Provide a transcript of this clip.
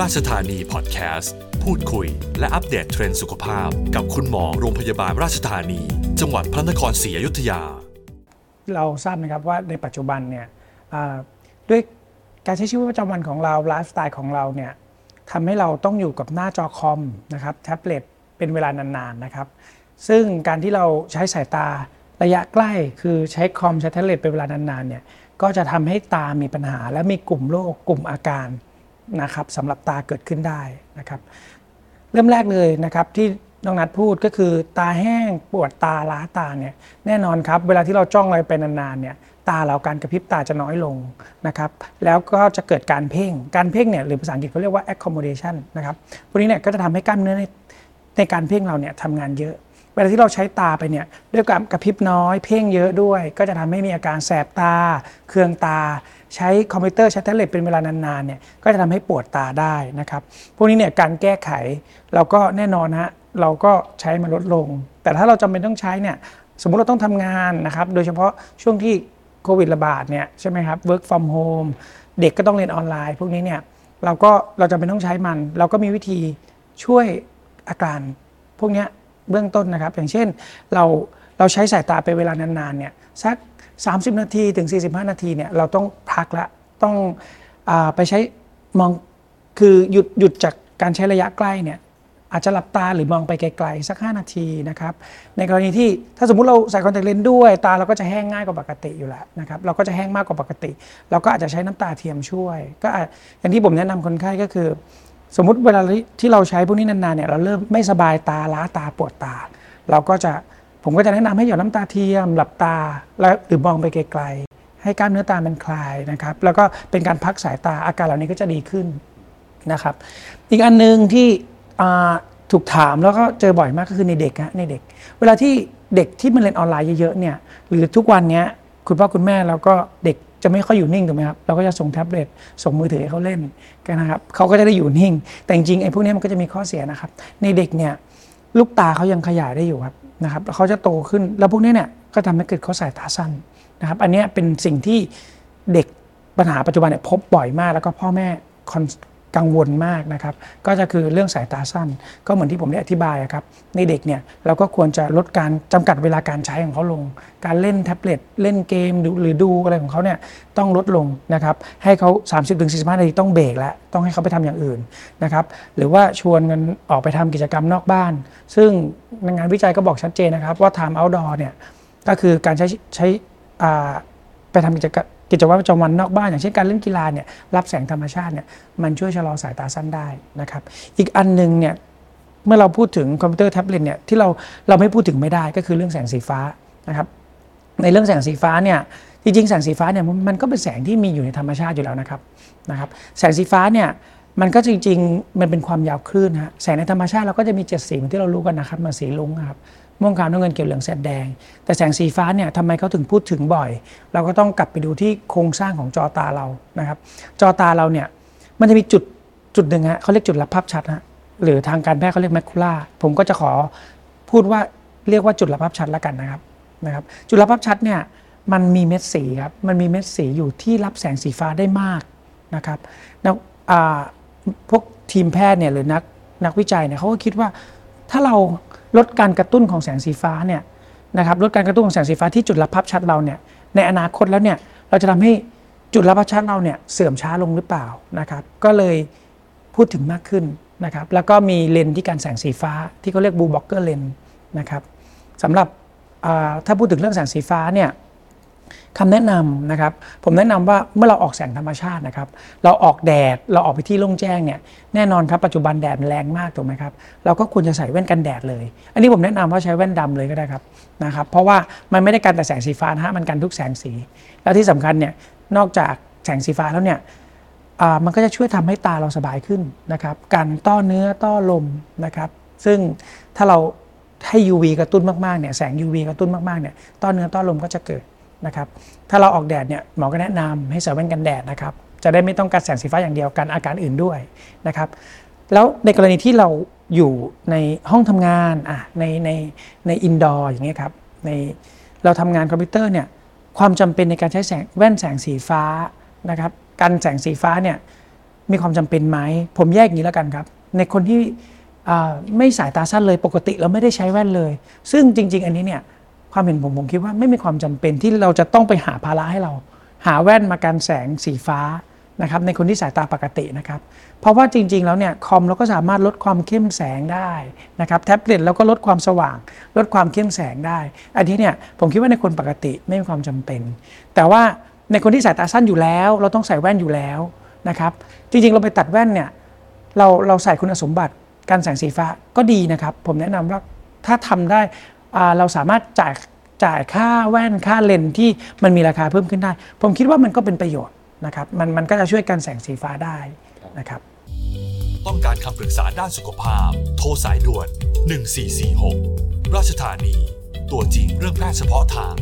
ราชธานีพอดแคสต์พูดคุย และอัปเดตเทรนด์สุขภาพ กับคุณหมอโรงพยาบาลราชธานี จังหวัดพระนครศรีอยุธยา เราทราบนะครับว่าในปัจจุบันเนี่ยด้วยการใช้ชีวิตประจำวันของเราไลฟ์สไตล์ของเราเนี่ยทำให้เราต้องอยู่กับหน้าจอคอมนะครับแท็บเล็ตเป็นเวลานานๆนะครับ ซึ่งการที่เราใช้สายตาระยะใกล้คือใช้คอมใช้แท็บเล็ตเป็นเวลานานๆเนี่ยก็จะทำให้ตามีปัญหาและมีกลุ่มโรคกลุ่มอาการ นะครับสำหรับตาเกิดขึ้นได้นะครับเริ่มแรกเลยนะครับที่น้องนัดพูดก็คือตาแห้งปวดตาล้าตาเนี่ยแน่นอนครับเวลาที่เราจ้องอะไรไปนานๆเนี่ยตาเราการกระพริบตาจะน้อยลงนะครับแล้วก็จะเกิดการเพ่งการเพ่งเนี่ยหรือภาษาอังกฤษเขาเรียกว่า accommodation นะครับพวกนี้เนี่ยก็จะทำให้กล้ามเนื้อในในการเพ่งเราเนี่ยทำงานเยอะ เวลาที่เราใช้ตาไปเนี่ยด้วยการกระพริบน้อย เพ่งเยอะด้วย ก็จะทำให้มีอาการแสบตา เคืองตา ใช้คอมพิวเตอร์ใช้แท็บเล็ตเป็นเวลานานๆเนี่ยก็จะทำให้ปวดตาได้นะครับพวกนี้เนี่ยการแก้ไขเราก็แน่นอนฮะเราก็ใช้มันลดลง แต่ถ้าเราจำเป็นต้องใช้เนี่ยสมมุติเราต้องทำงานนะครับโดยเฉพาะช่วงที่โควิดระบาดเนี่ยใช่ไหมครับ work from home เด็กก็ต้องเรียนออนไลน์ พวกนี้เนี่ยเราก็เราจำเป็นต้องใช้มัน เราก็มีวิธีช่วยอาการพวกนี้ เบื้องต้นนะครับ อย่างเช่นเราเราใช้สายตาไปเวลานานๆเนี่ยสัก 30 นาทีถึง 45 นาทีเนี่ยเราต้องพักละต้องอไปใช้มองคือหยุดหยุดจากการใช้ระยะใกล้เนี่ยอาจจะหลับตาหรือมองไปไกลๆสัก 5 นาทีนะครับในกรณีที่ถ้าสมมุติเราใส่คอนแทคเลนส์ด้วยตาเราก็จะแห้งง่ายกว่าปกติอยู่แล้วนะครับเราก็จะแห้งมากกว่าปกติ เราก็อาจจะใช้น้ำตาเทียมช่วย ก็อย่างที่ผมแนะนำคนไข้ก็คือ สมมุติเวลาที่เราใช้พวกนี้นานๆเนี่ยเราเริ่มไม่สบายตาล้าตาปวดตา เราก็จะผมก็จะแนะนำให้หยดน้ำตาเทียม หลับตาแล้วหรือมองไปไกลๆ ให้กล้ามเนื้อตามันคลายนะครับ แล้วก็เป็นการพักสายตาอาการเหล่านี้ก็จะดีขึ้นนะครับ อีกอันหนึ่งที่ถูกถามแล้วก็เจอบ่อยมากก็คือในเด็กฮะในเด็ก เวลาที่เด็กที่มันเรียนออนไลน์เยอะๆเนี่ยหรือทุกวันเนี้ยคุณพ่อคุณแม่เราก็เด็ก จะไม่ค่อยอยู่นิ่งถูกไหมครับเราก็จะส่งแท็บเล็ตส่งมือถือให้เขาเล่นกันนะครับเขาก็จะได้อยู่นิ่ง แต่จริงๆไอ้พวกนี้มันก็จะมีข้อเสียนะครับ ในเด็กเนี่ยลูกตาเขายังขยายได้อยู่ครับนะครับเขาจะโตขึ้นแล้วพวกนี้เนี่ยก็ทำให้เกิดเขาสายตาสั้นนะครับ อันนี้เป็นสิ่งที่เด็กปัญหาปัจจุบันเนี่ยพบบ่อยมากแล้วก็พ่อแม่คอน กังวลมากนะครับ ก็จะคือเรื่องสายตาสั้น ก็เหมือนที่ผมได้อธิบายครับ ในเด็กเนี่ยเราก็ควรจะลดการจำกัดเวลาการใช้ของเขาลง การเล่นแท็บเล็ตเล่นเกมหรือดูอะไรของเขาเนี่ยต้องลดลงนะครับ ให้เขา 30-45 นาทีต้องเบรกแล้ว ต้องให้เขาไปทำอย่างอื่นนะครับ หรือว่าชวนกันออกไปทำกิจกรรมนอกบ้าน ซึ่งงานวิจัยก็บอกชัดเจนนะครับว่า time outdoor เนี่ยก็คือการใช้ใช้อ่าไปทำกิจกรรม กิจวัตรประจำวันนอกบ้านอย่างเช่นการเล่นกีฬาเนี่ยรับแสงธรรมชาติเนี่ยมันช่วยชะลอสายตาสั้นได้นะครับอีกอันหนึงเนี่ยเมื่อเราพูดถึงคอมพิวเตอร์แท็บเล็ตเนี่ยที่เราเราไม่พูดถึงไม่ได้ก็คือเรื่องแสงสีฟ้านะครับในเรื่องแสงสีฟ้าเนี่ยจริงๆแสงสีฟ้าเนี่ยมันก็เป็นแสงที่มีอยู่ในธรรมชาติอยู่แล้วนะครับนะครับแสงสีฟ้าเนี่ย มันก็จริงๆ มันเป็นความยาวคลื่นฮะแสงในธรรมชาติเราก็จะมีเจ็ดสีที่เรารู้กันนะครับมาสีลุงครับม่วงขาวน้ำเงินเขียวเหลืองแสดแดง แต่แสงสีฟ้าเนี่ยทำไมเขาถึงพูดถึงบ่อย เราก็ต้องกลับไปดูที่โครงสร้างของจอตาเรานะครับ จอตาเราเนี่ยมันจะมีจุดจุดหนึ่งฮะเขาเรียกจุดรับภาพชัดฮะหรือทางการแพทย์เขาเรียกแมคคูล่าผมก็จะขอพูดว่าเรียกว่าจุดรับภาพชัดแล้วกันนะครับนะครับ จุดรับภาพชัดเนี่ยมันมีเม็ดสีครับมันมีเม็ดสีอยู่ที่รับแสงสีฟ้าได้มากนะครับแล้ว พวกทีมแพทย์เนี่ยหรือนักนักวิจัยเนี่ยเขาก็คิดว่าถ้าเราลดการกระตุ้นของแสงสีฟ้าเนี่ยนะครับลดการกระตุ้นของแสงสีฟ้าที่จุดรับภาพชัดเราเนี่ยในอนาคตแล้วเนี่ยเราจะทำให้จุดรับภาพชัดเราเนี่ยเสื่อมช้าลงหรือเปล่านะครับก็เลยพูดถึงมากขึ้นนะครับแล้วก็มีเลนส์ที่กันแสงสีฟ้าที่เขาเรียก blue blocker lens นะครับสำหรับถ้าพูดถึงเรื่องแสงสีฟ้าเนี่ย คำแนะนำนะครับ ผมแนะนำว่าเมื่อเราออกแสงธรรมชาตินะครับ เราออกแดดเราออกไปที่โล่งแจ้งเนี่ยแน่นอนครับปัจจุบันแดดมันแรงมากถูกไหมครับเราก็ควรจะใส่แว่นกันแดดเลย อันนี้ผมแนะนำว่าใช้แว่นดำเลยก็ได้ครับนะครับ เพราะว่ามันไม่ได้กันแต่แสงสีฟ้านะฮะมันกันทุกแสงสี แล้วที่สำคัญเนี่ยนอกจากแสงสีฟ้าแล้วเนี่ยมันก็จะช่วยทำให้ตาเราสบายขึ้นนะครับกันต้อเนื้อต้อลมนะครับ ซึ่งถ้าเราให้ UV กระตุ้นมากๆเนี่ยแสง UV กระตุ้นมากๆเนี่ยต้อเนื้อต้อลมก็จะเกิด นะครับถ้าเราออกแดดเนี่ยหมอก็แนะนำให้ใส่แว่นกันแดดนะครับจะได้ไม่ต้องการแสงสีฟ้าอย่างเดียวกันอาการอื่นด้วยนะครับแล้วในกรณีที่เราอยู่ในห้องทำงานอะในในใน indoor อย่างเงี้ยครับในเราทำงานคอมพิวเตอร์เนี่ยความจำเป็นในการใช้แสงแว่นแสงสีฟ้านะครับกันแสงสีฟ้าเนี่ยมีความจำเป็นไหมผมแยกอย่างนี้แล้วกันครับ ในคนที่ไม่สายตาสั้นเลยปกติเราไม่ได้ใช้แว่นเลย ซึ่งจริง ๆ อันนี้เนี่ย ความเห็นผมผมคิดว่าไม่มีความจำเป็นที่เราจะต้องไปหาภาระให้เรา หาแว่นมากันแสงสีฟ้านะครับในคนที่สายตาปกตินะครับ เพราะว่าจริง ๆ แล้วเนี่ยคอมเราก็สามารถลดความเข้มแสงได้นะครับแท็บเล็ตเราก็ลดความสว่าง ลดความเข้มแสงได้ อันนี้เนี่ยผมคิดว่าในคนปกติไม่มีความจำเป็น แต่ว่าในคนที่สายตาสั้นอยู่แล้ว เราต้องใส่แว่นอยู่แล้วนะครับจริงๆ เราไปตัดแว่นเนี่ยเราเราใส่คุณสมบัติการแสงสีฟ้าก็ดีนะครับ ผมแนะนำว่าถ้าทำได้ เราสามารถจ่ายจ่ายค่าแว่นค่าเลนที่มันมีราคาเพิ่มขึ้นได้ ผมคิดว่ามันก็เป็นประโยชน์นะครับ มันมันก็จะช่วยกันแสงสีฟ้าได้นะครับ ต้องการคำปรึกษาด้านสุขภาพ โทรสายด่วน 1446 ราชธานี ตัวจริงเรื่องแพทย์เฉพาะทาง